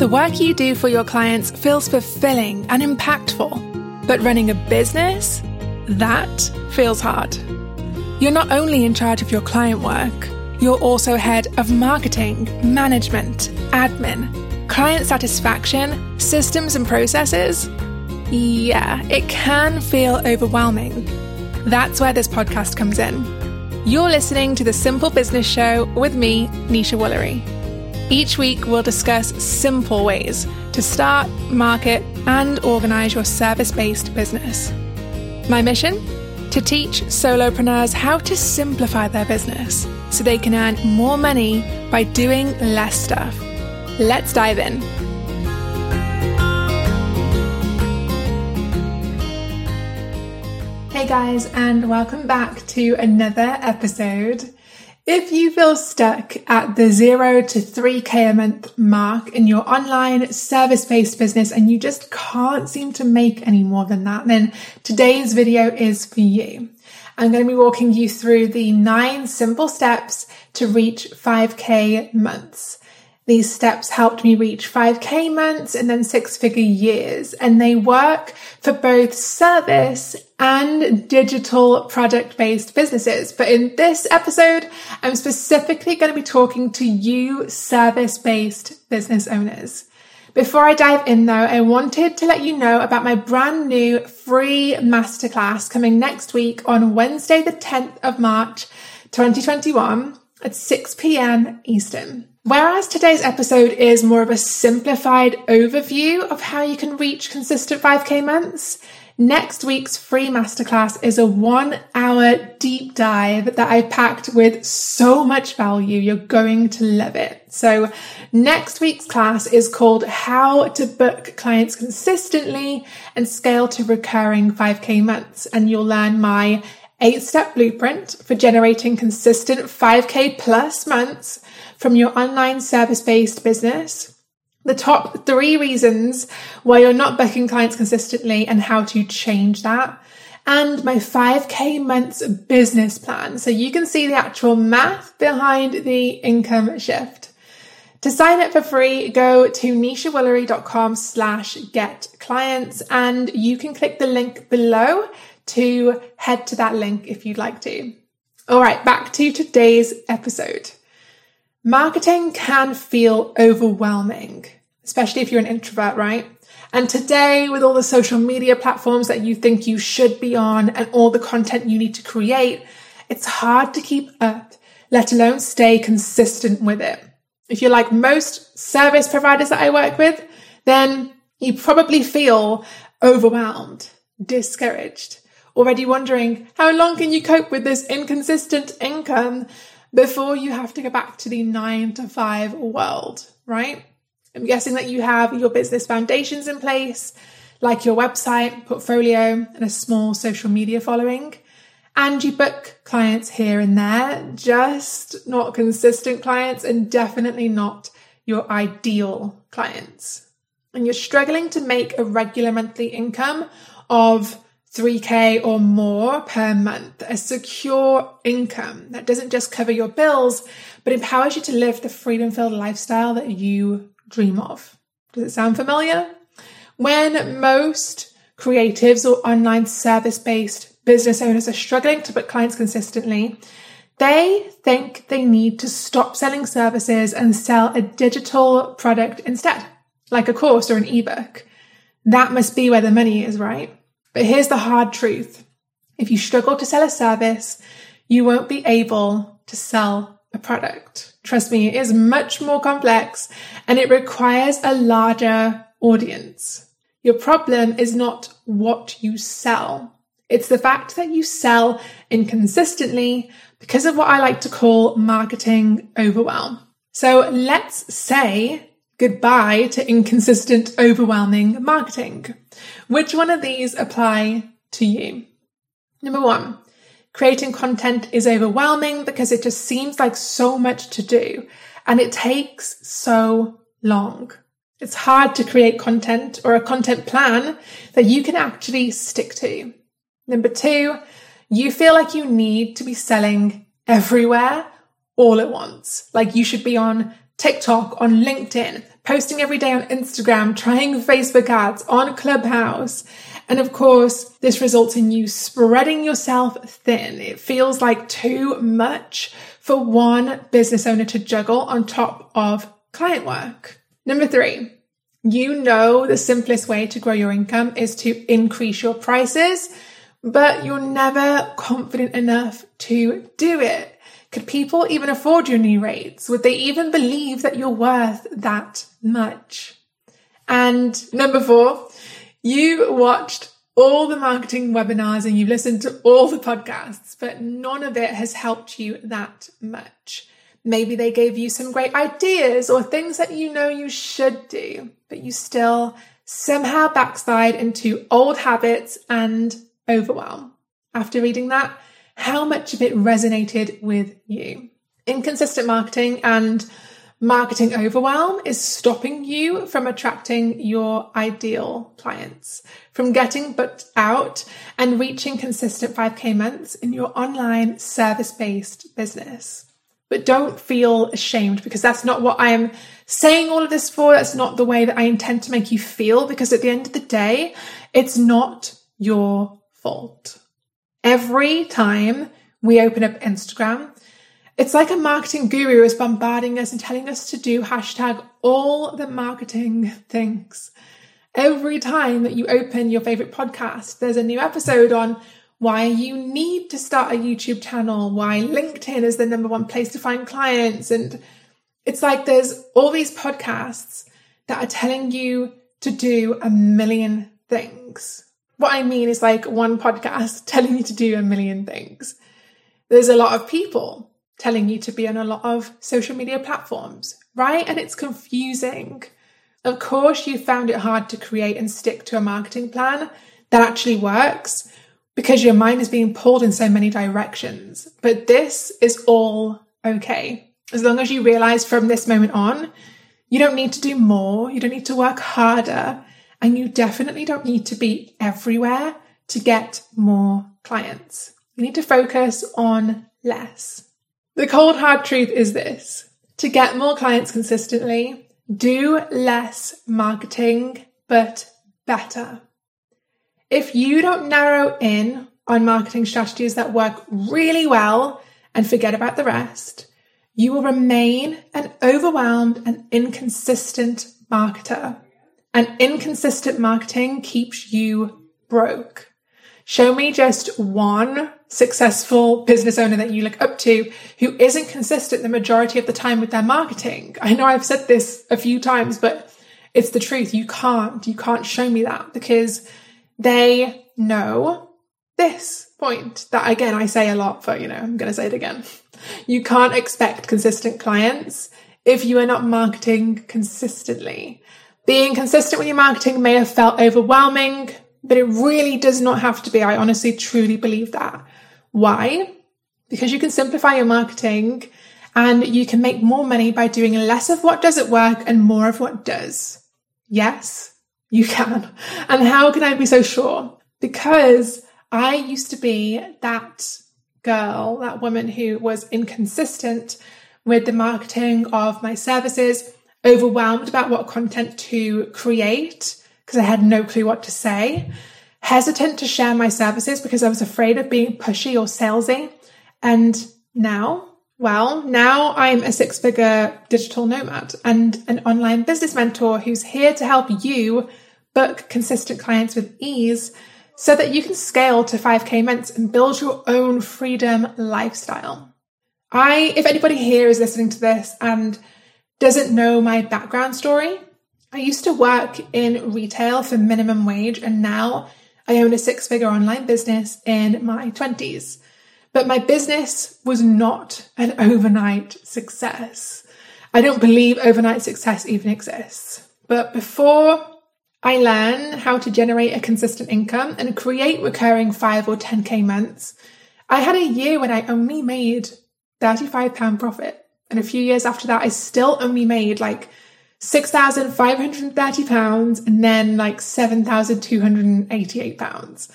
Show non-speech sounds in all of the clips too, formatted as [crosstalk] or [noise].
The work you do for your clients feels fulfilling and impactful, but running a business? That feels hard. You're not only in charge of your client work, you're also head of marketing, management, admin, client satisfaction, systems and processes. Yeah, it can feel overwhelming. That's where this podcast comes in. You're listening to the Simple Business Show with me, Nesha Woolery. Each week, we'll discuss simple ways to start, market, and organize your service based business. My mission? To teach solopreneurs how to simplify their business so they can earn more money by doing less stuff. Let's dive in. Hey guys, and welcome back to another episode. If you feel stuck at the zero to 3K a month mark in your online service based business and you just can't seem to make any more than that, then today's video is for you. I'm going to be walking you through the nine simple steps to reach 5K months. These steps helped me reach 5K months and then six figure years, and they work for both service and digital product based businesses. But in this episode, I'm specifically going to be talking to you service based business owners. Before I dive in though, I wanted to let you know about my brand new free masterclass coming next week on Wednesday, the 10th of March, 2021 at 6 p.m. Eastern. Whereas today's episode is more of a simplified overview of how you can reach consistent 5k months, next week's free masterclass is a one hour deep dive that I packed with so much value. You're going to love it. So next week's class is called how to book clients consistently and scale to recurring 5k months. And you'll learn my eight step blueprint for generating consistent 5k plus months from your online service based business, the top three reasons why you're not booking clients consistently and how to change that, and my 5k months business plan. So you can see the actual math behind the income shift. To sign up for free, go to neshawoolery.com slash get clients and you can click the link below to head to that link if you'd like to. All right, back to today's episode. Marketing can feel overwhelming, especially if you're an introvert, right? And today, with all the social media platforms that you think you should be on and all the content you need to create, it's hard to keep up, let alone stay consistent with it. If you're like most service providers that I work with, then you probably feel overwhelmed, discouraged, already wondering how long can you cope with this inconsistent income before you have to go back to the nine to five world, right? I'm guessing that you have your business foundations in place, like your website, portfolio, and a small social media following. And you book clients here and there, just not consistent clients and definitely not your ideal clients. And you're struggling to make a regular monthly income of 3K or more per month, a secure income that doesn't just cover your bills, but empowers you to live the freedom filled lifestyle that you dream of. Does it sound familiar? When most creatives or online service based business owners are struggling to book clients consistently, they think they need to stop selling services and sell a digital product instead, like a course or an ebook. That must be where the money is, right? But here's the hard truth. If you struggle to sell a service, you won't be able to sell a product. Trust me, it is much more complex and it requires a larger audience. Your problem is not what you sell. It's the fact that you sell inconsistently because of what I like to call marketing overwhelm. So let's say goodbye to inconsistent, overwhelming marketing. Which one of these apply to you? Number one, creating content is overwhelming because it just seems like so much to do and it takes so long. It's hard to create content or a content plan that you can actually stick to. Number two, you feel like you need to be selling everywhere all at once. Like you should be on TikTok, on LinkedIn, posting every day on Instagram, trying Facebook ads, on Clubhouse. And of course, this results in you spreading yourself thin. It feels like too much for one business owner to juggle on top of client work. Number three, you know the simplest way to grow your income is to increase your prices, but you're never confident enough to do it. Could people even afford your new rates? Would they even believe that you're worth that much? And number four, you watched all the marketing webinars and you've listened to all the podcasts, but none of it has helped you that much. Maybe they gave you some great ideas or things that you know you should do, but you still somehow backslide into old habits and overwhelm. After reading that, how much of it resonated with you? Inconsistent marketing and marketing overwhelm is stopping you from attracting your ideal clients, from getting booked out and reaching consistent 5K months in your online service based business. But don't feel ashamed because that's not what I am saying all of this for. That's not the way that I intend to make you feel because at the end of the day, it's not your fault. Every time we open up Instagram, it's like a marketing guru is bombarding us and telling us to do hashtag all the marketing things. Every time that you open your favorite podcast, there's a new episode on why you need to start a YouTube channel, why LinkedIn is the number one place to find clients. And it's like there's all these podcasts that are telling you to do a million things. What I mean is like one podcast [laughs] telling you to do a million things. There's a lot of people telling you to be on a lot of social media platforms, right? And it's confusing. Of course, you found it hard to create and stick to a marketing plan that actually works because your mind is being pulled in so many directions. But this is all okay. As long as you realize from this moment on, you don't need to do more, you don't need to work harder, and you definitely don't need to be everywhere to get more clients. You need to focus on less. The cold hard truth is this to get more clients consistently, do less marketing, but better. If you don't narrow in on marketing strategies that work really well and forget about the rest, you will remain an overwhelmed and inconsistent marketer. And inconsistent marketing keeps you broke. Show me just one successful business owner that you look up to who isn't consistent the majority of the time with their marketing. I know I've said this a few times, but it's the truth. You can't, you can't show me that because they know this point that again I say a lot, but you know, I'm going to say it again. You can't expect consistent clients if you are not marketing consistently. Being consistent with your marketing may have felt overwhelming, but it really does not have to be. I honestly truly believe that. Why? Because you can simplify your marketing and you can make more money by doing less of what doesn't work and more of what does. Yes, you can. [laughs] And how can I be so sure? Because I used to be that girl, that woman who was inconsistent with the marketing of my services, overwhelmed about what content to create because I had no clue what to say, hesitant to share my services because I was afraid of being pushy or salesy. And now well, now I'm a six figure digital nomad and an online business mentor who's here to help you book consistent clients with ease so that you can scale to 5k months and build your own freedom lifestyle. I, if anybody here is listening to this and doesn't know my background story, I used to work in retail for minimum wage and now I own a six figure online business in my 20s. But my business was not an overnight success. I don't believe overnight success even exists. But before I learn how to generate a consistent income and create recurring 5 or 10k months, I had a year when I only made 35 pound profit. And a few years after that, I still only made like 6,530 pounds and then like 7,288 pounds.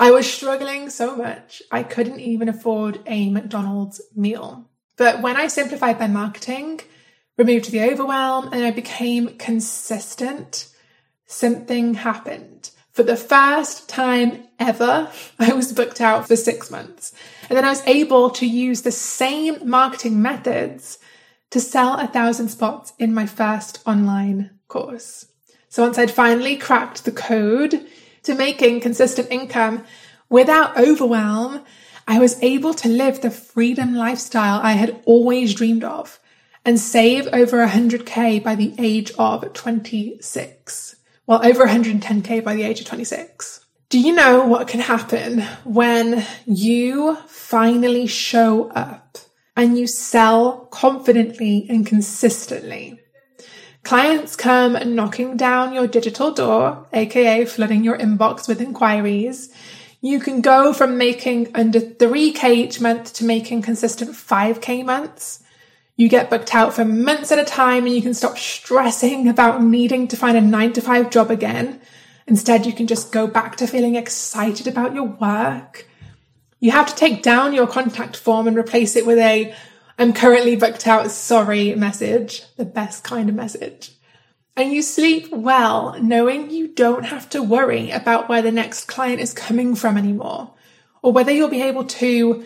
I was struggling so much, I couldn't even afford a McDonald's meal. But when I simplified my marketing, removed the overwhelm, and I became consistent, something happened. For the first time ever, [laughs] I was booked out for six months. And then I was able to use the same marketing methods to sell a thousand spots in my first online course. So once I'd finally cracked the code to making consistent income without overwhelm, I was able to live the freedom lifestyle I had always dreamed of and save over 100k by the age of 26. Well, over 110k by the age of 26. Do you know what can happen when you finally show up and you sell confidently and consistently? Clients come knocking down your digital door, aka flooding your inbox with inquiries. You can go from making under 3k each month to making consistent 5k months. You get booked out for months at a time and you can stop stressing about needing to find a nine to five job again. Instead, you can just go back to feeling excited about your work. You have to take down your contact form and replace it with a I'm currently booked out, sorry message, the best kind of message. And you sleep well knowing you don't have to worry about where the next client is coming from anymore or whether you'll be able to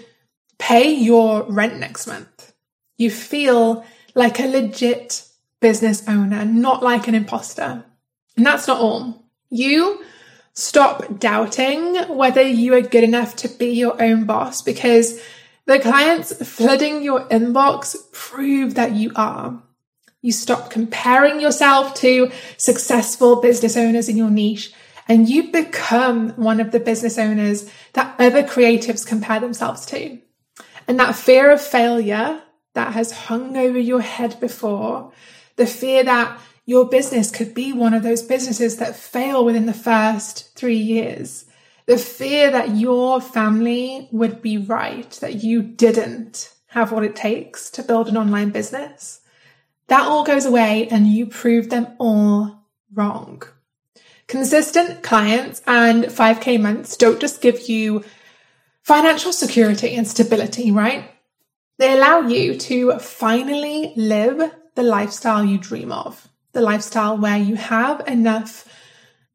pay your rent next month. You feel like a legit business owner, not like an imposter. And that's not all. You stop doubting whether you are good enough to be your own boss because the clients flooding your inbox prove that you are. You stop comparing yourself to successful business owners in your niche and you become one of the business owners that other creatives compare themselves to. And that fear of failure that has hung over your head before, the fear that your business could be one of those businesses that fail within the first three years, the fear that your family would be right, that you didn't have what it takes to build an online business, that all goes away and you prove them all wrong. Consistent clients and 5k months don't just give you financial security and stability, right? They allow you to finally live the lifestyle you dream of, the lifestyle where you have enough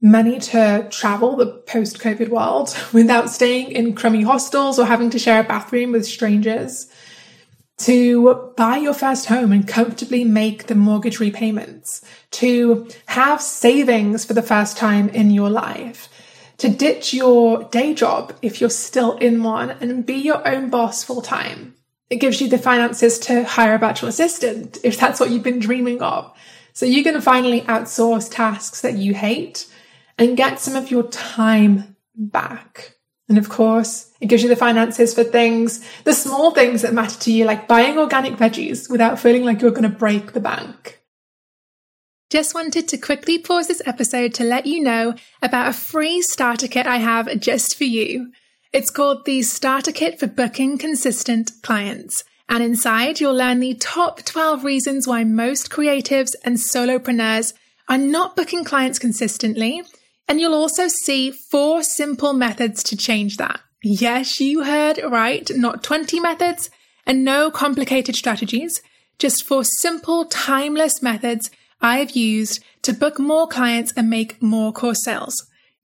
money to travel the post COVID world [laughs] without staying in crummy hostels or having to share a bathroom with strangers, to buy your first home and comfortably make the mortgage repayments, to have savings for the first time in your life, to ditch your day job if you're still in one and be your own boss full time it gives you the finances to hire a virtual assistant if that's what you've been dreaming of. So you can finally outsource tasks that you hate and get some of your time back. And of course, it gives you the finances for things, the small things that matter to you, like buying organic veggies without feeling like you're going to break the bank. Just wanted to quickly pause this episode to let you know about a free starter kit I have just for you. It's called the Starter Kit for Booking Consistent Clients. And inside, you'll learn the top 12 reasons why most creatives and solopreneurs are not booking clients consistently. And you'll also see four simple methods to change that. Yes, you heard right. Not 20 methods and no complicated strategies. Just four simple, timeless methods I have used to book more clients and make more course sales.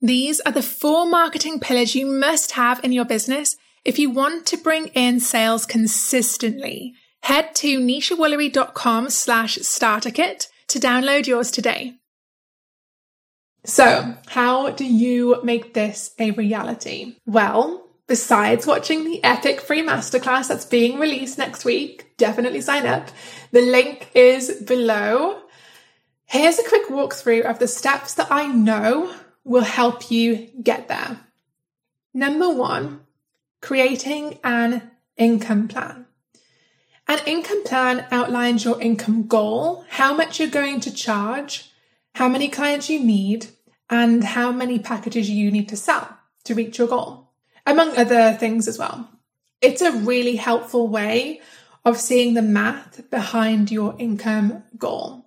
These are the four marketing pillars you must have in your business if you want to bring in sales consistently. Head to neshawoolery.com slash starter kit to download yours today. So, how do you make this a reality? Well, besides watching the epic free masterclass that's being released next week, definitely sign up. The link is below. Here's a quick walkthrough of the steps that I know will help you get there. Number one, creating an income plan. An income plan outlines your income goal, how much you're going to charge, how many clients you need, and how many packages you need to sell to reach your goal, among other things as well. It's a really helpful way of seeing the math behind your income goal.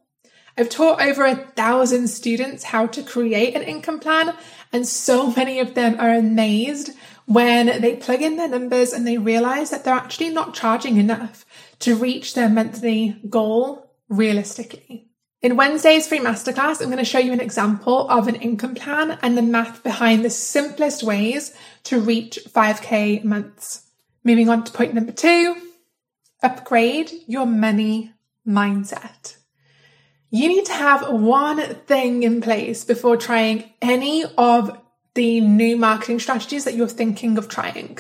I've taught over a thousand students how to create an income plan, and so many of them are amazed when they plug in their numbers and they realize that they're actually not charging enough to reach their monthly goal realistically. In Wednesday's free masterclass, I'm going to show you an example of an income plan and the math behind the simplest ways to reach 5k months. Moving on to point number two, upgrade your money mindset. You need to have one thing in place before trying any of the new marketing strategies that you're thinking of trying.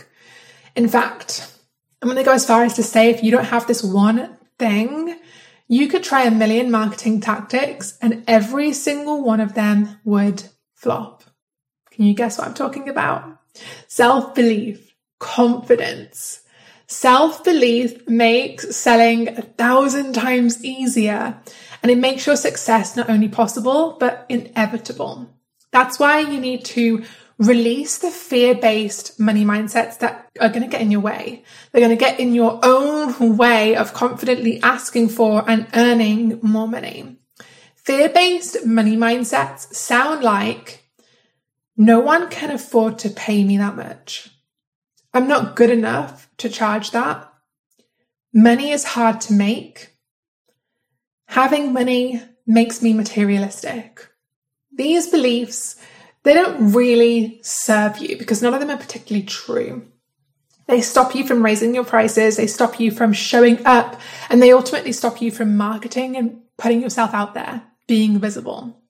In fact, I'm going to go as far as to say if you don't have this one thing, you could try a million marketing tactics and every single one of them would flop. Can you guess what I'm talking about? Self belief, confidence. Self belief makes selling a thousand times easier and it makes your success not only possible, but inevitable. That's why you need to release the fear based money mindsets that are going to get in your way. They're going to get in your own way of confidently asking for and earning more money. Fear based money mindsets sound like no one can afford to pay me that much. I'm not good enough to charge that. Money is hard to make. Having money makes me materialistic. These beliefs they don't really serve you because none of them are particularly true. They stop you from raising your prices, they stop you from showing up, and they ultimately stop you from marketing and putting yourself out there, being visible.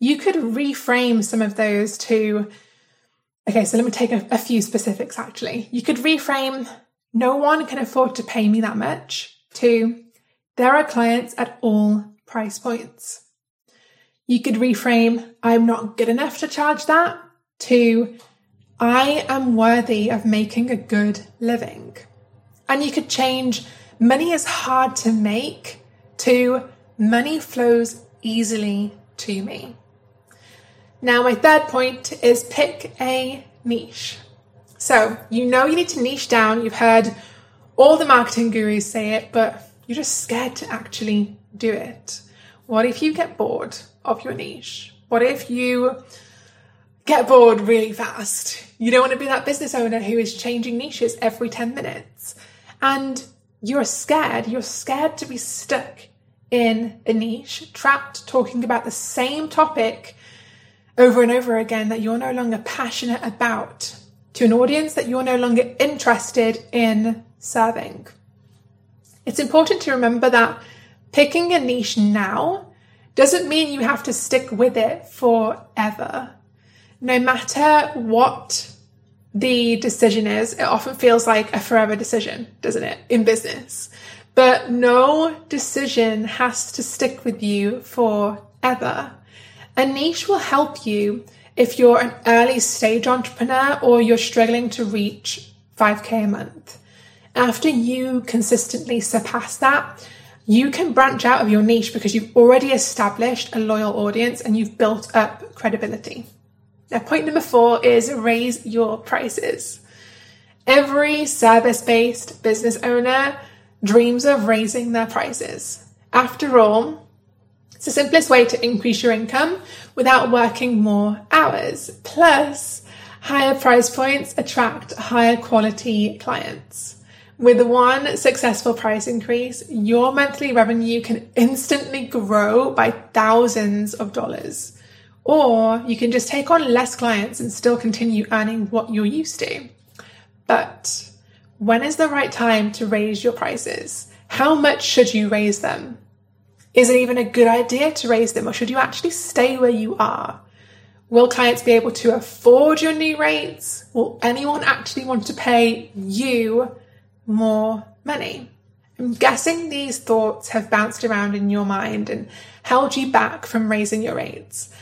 You could reframe some of those to, okay, so let me take a, a few specifics actually. You could reframe, no one can afford to pay me that much, to, there are clients at all price points. You could reframe, I'm not good enough to charge that, to, I am worthy of making a good living. And you could change, money is hard to make, to, money flows easily to me. Now, my third point is pick a niche. So, you know you need to niche down. You've heard all the marketing gurus say it, but you're just scared to actually do it. What if you get bored? Of your niche? What if you get bored really fast? You don't want to be that business owner who is changing niches every 10 minutes. And you're scared, you're scared to be stuck in a niche, trapped talking about the same topic over and over again that you're no longer passionate about to an audience that you're no longer interested in serving. It's important to remember that picking a niche now doesn't mean you have to stick with it forever. No matter what the decision is, it often feels like a forever decision, doesn't it, in business? But no decision has to stick with you forever. A niche will help you if you're an early stage entrepreneur or you're struggling to reach 5k a month. After you consistently surpass that, you can branch out of your niche because you've already established a loyal audience and you've built up credibility. Now, point number four is raise your prices. Every service based business owner dreams of raising their prices. After all, it's the simplest way to increase your income without working more hours. Plus, higher price points attract higher quality clients. With one successful price increase, your monthly revenue can instantly grow by thousands of dollars. Or you can just take on less clients and still continue earning what you're used to. But when is the right time to raise your prices? How much should you raise them? Is it even a good idea to raise them or should you actually stay where you are? Will clients be able to afford your new rates? Will anyone actually want to pay you more money. I'm guessing these thoughts have bounced around in your mind and held you back from raising your rates.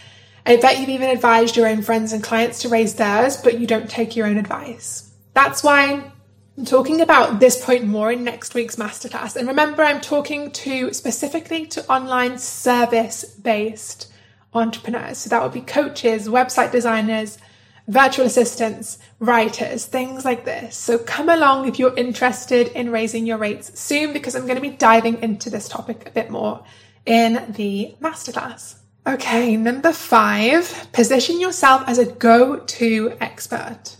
I bet you've even advised your own friends and clients to raise theirs, but you don't take your own advice. That's why I'm talking about this point more in next week's masterclass. And remember, I'm talking to specifically to online service based entrepreneurs. So that would be coaches, website designers, virtual assistants, writers, things like this. So come along if you're interested in raising your rates soon because I'm going to be diving into this topic a bit more in the masterclass. Okay, number five, position yourself as a go-to expert.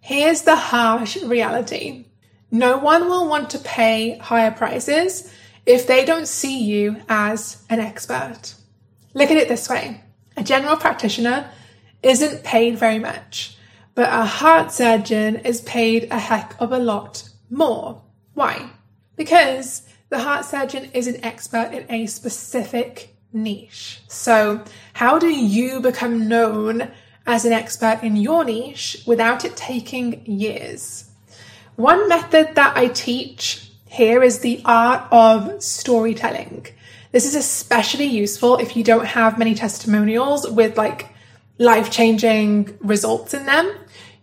Here's the harsh reality. No one will want to pay higher prices if they don't see you as an expert. Look at it this way a general practitioner isn't paid very much, but a heart surgeon is paid a heck of a lot more. Why? Because the heart surgeon is an expert in a specific niche. So, how do you become known as an expert in your niche without it taking years? One method that I teach here is the art of storytelling. This is especially useful if you don't have many testimonials with like life changing results in them.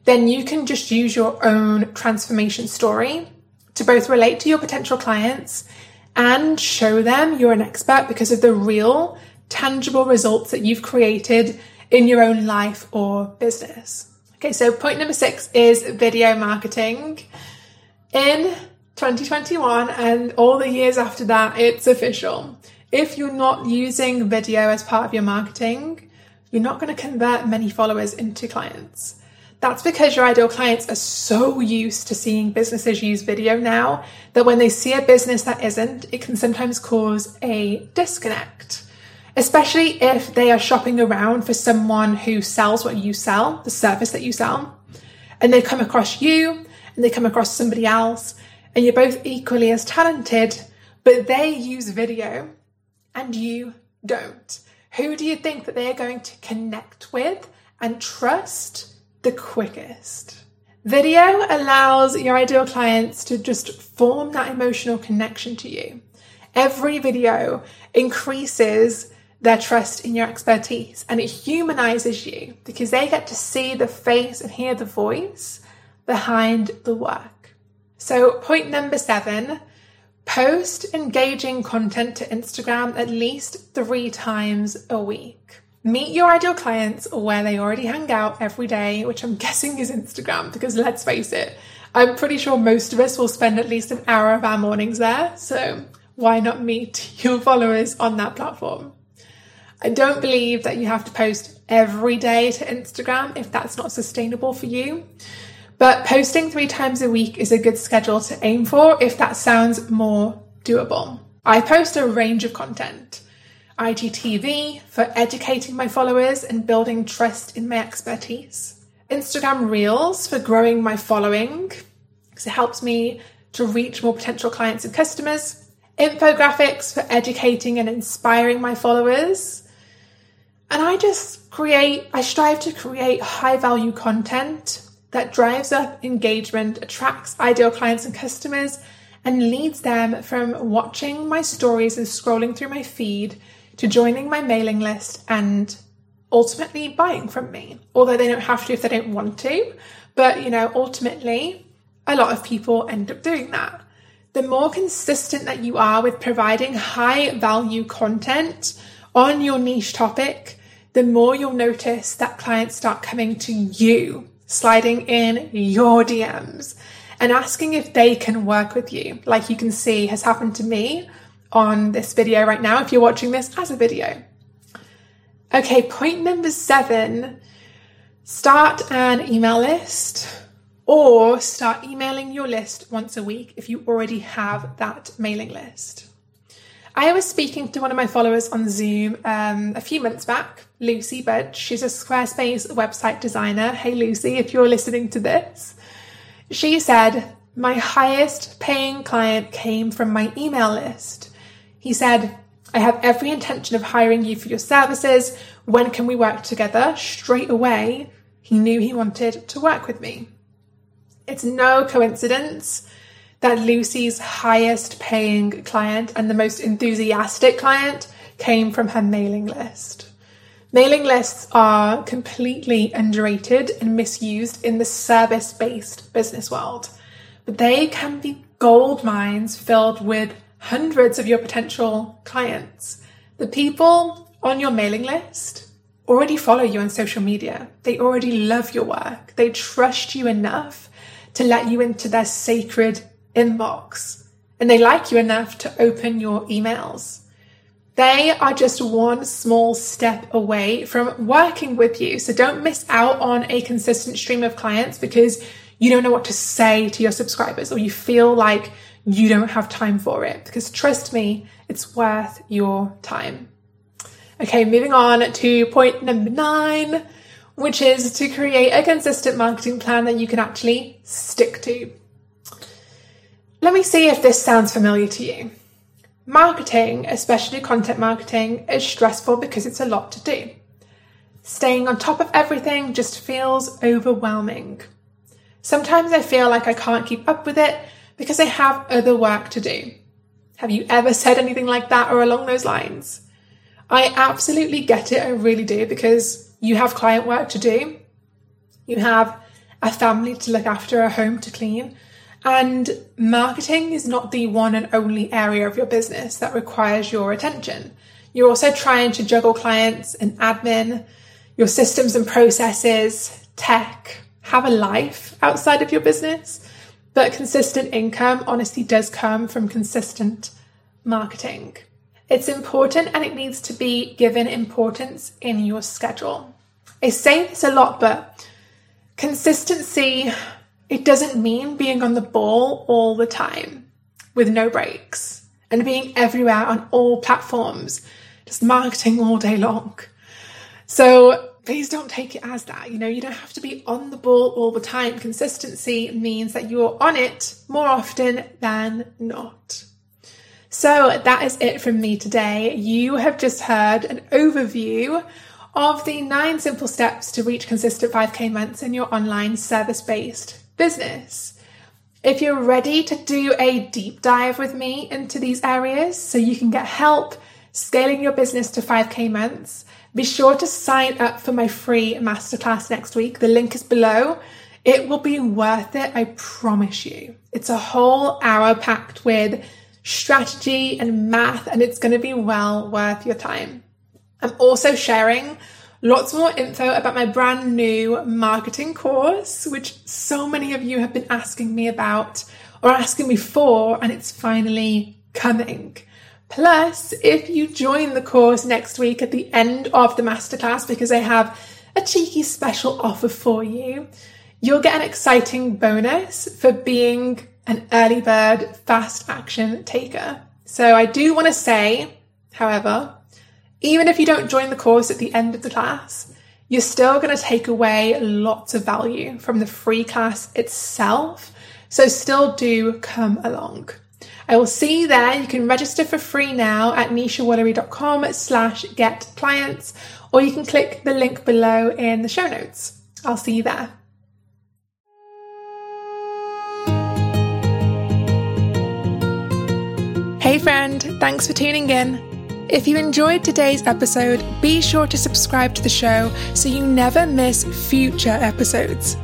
Then you can just use your own transformation story to both relate to your potential clients and show them you're an expert because of the real, tangible results that you've created in your own life or business. Okay, so point number six is video marketing. In 2021 and all the years after that, it's official. If you're not using video as part of your marketing, you're not going to convert many followers into clients. That's because your ideal clients are so used to seeing businesses use video now that when they see a business that isn't, it can sometimes cause a disconnect. Especially if they are shopping around for someone who sells what you sell, the service that you sell, and they come across you and they come across somebody else, and you're both equally as talented, but they use video and you don't. Who do you think that they're going to connect with and trust the quickest. Video allows your ideal clients to just form that emotional connection to you. Every video increases their trust in your expertise and it humanizes you because they get to see the face and hear the voice behind the work. So, point number seven post engaging content to Instagram at least three times a week. Meet your ideal clients where they already hang out every day, which I'm [laughs] guessing is Instagram, because let's face it, I'm pretty sure most of us will spend at least an hour of our mornings there. So why not meet [laughs] your followers on that platform? I don't believe that you have to post every day to Instagram if that's not sustainable for you. But posting three times a week is a good schedule to aim for if that sounds more doable. I post a range of content. IGTV for educating my followers and building trust in my expertise. Instagram Reels for growing my following because it helps me to reach more potential clients and customers. Infographics for educating and inspiring my followers. And I just create, I strive to create high value content that drives up engagement, attracts ideal clients and customers, and leads them from watching my stories and scrolling through my feed to joining my mailing list and ultimately buying from me. Although they don't have to if they don't want to. But, you know, ultimately, a lot of people end up doing that. The more consistent that you are with providing high value content on your niche topic, the more you'll notice that clients start coming to you, sliding in your DMs and asking if they can work with you. Like you can see has happened to me on this video right now if you're watching this as a video. Okay, point number seven start an email list or start emailing your list once a week if you already have that mailing list. I was speaking to one of my followers on Zoom um, a few months back, Lucy Budge. She's a Squarespace website designer. Hey, Lucy, if you're listening to this. She said, My highest paying client came from my email list. He said, I have every intention of hiring you for your services. When can we work together? Straight away, he knew he wanted to work with me. It's no coincidence that Lucy's highest paying client and the most enthusiastic client came from her mailing list. Mailing lists are completely underrated and misused in the service based business world, but they can be gold mines filled with hundreds of your potential clients. The people on your mailing list already follow you on social media. They already love your work. They trust you enough to let you into their sacred inbox. And they like you enough to open your emails. They are just one small step away from working with you. So don't miss out on a consistent stream of clients because you don't know what to say to your subscribers or you feel like you don't have time for it because trust me, it's worth your time. Okay, moving on to point number nine, which is to create a consistent marketing plan that you can actually stick to. Let me see if this sounds familiar to you. Marketing, especially content marketing, is stressful because it's a lot to do. Staying on top of everything just feels overwhelming. Sometimes I feel like I can't keep up with it because I have other work to do. Have you ever said anything like that or along those lines? I absolutely get it, I really do, because you have client work to do. You have a family to look after, a home to clean. And marketing is not the one and only area of your business that requires your attention. You're also trying to juggle clients and admin, your systems and processes, tech, have a life outside of your business. But consistent income honestly does come from consistent marketing. It's important and it needs to be given importance in your schedule. I say this a lot, but consistency, it doesn't mean being on the ball all the time with no breaks and being everywhere on all platforms, just marketing all day long. So please don't take it as that. You know, you don't have to be on the ball all the time. Consistency means that you're on it more often than not. So that is it from me today. You have just heard an overview of the nine simple steps to reach consistent 5k months in your online service based business. If you're ready to do a deep dive with me into these areas so you can get help scaling your business to 5k months, be sure to sign up for my free masterclass next week. The link is below. It will be worth it, I promise you. It's a whole hour packed with strategy and math, and it's going to be well worth your time. I'm also sharing lots more info about my brand new marketing course, which so many of you have been asking me about or asking me for, and it's finally coming. Plus, if you join the course next week at the end of the masterclass, because I have a cheeky special offer for you, you'll get an exciting bonus for being an early bird fast action taker. So I do want to say, however, even if you don't join the course at the end of the class, you're still going to take away lots of value from the free class itself. So still do come along. I will see you there. You can register for free now at neshawoolery.com slash get clients, or you can click the link below in the show notes. I'll see you there. Hey, friend, thanks for tuning in. If you enjoyed today's episode, be sure to subscribe to the show so you never miss future episodes.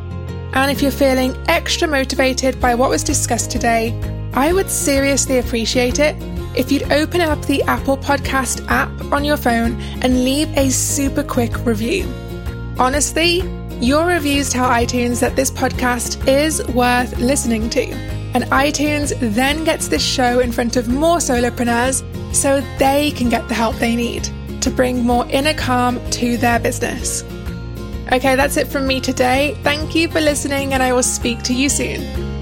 And if you're feeling extra motivated by what was discussed today, I would seriously appreciate it if you'd open up the Apple Podcast app on your phone and leave a super quick review. Honestly, your reviews tell iTunes that this podcast is worth listening to and iTunes then gets this show in front of more solopreneurs so they can get the help they need to bring more inner calm to their business. Okay, that's it from me today. Thank you for listening, and I will speak to you soon.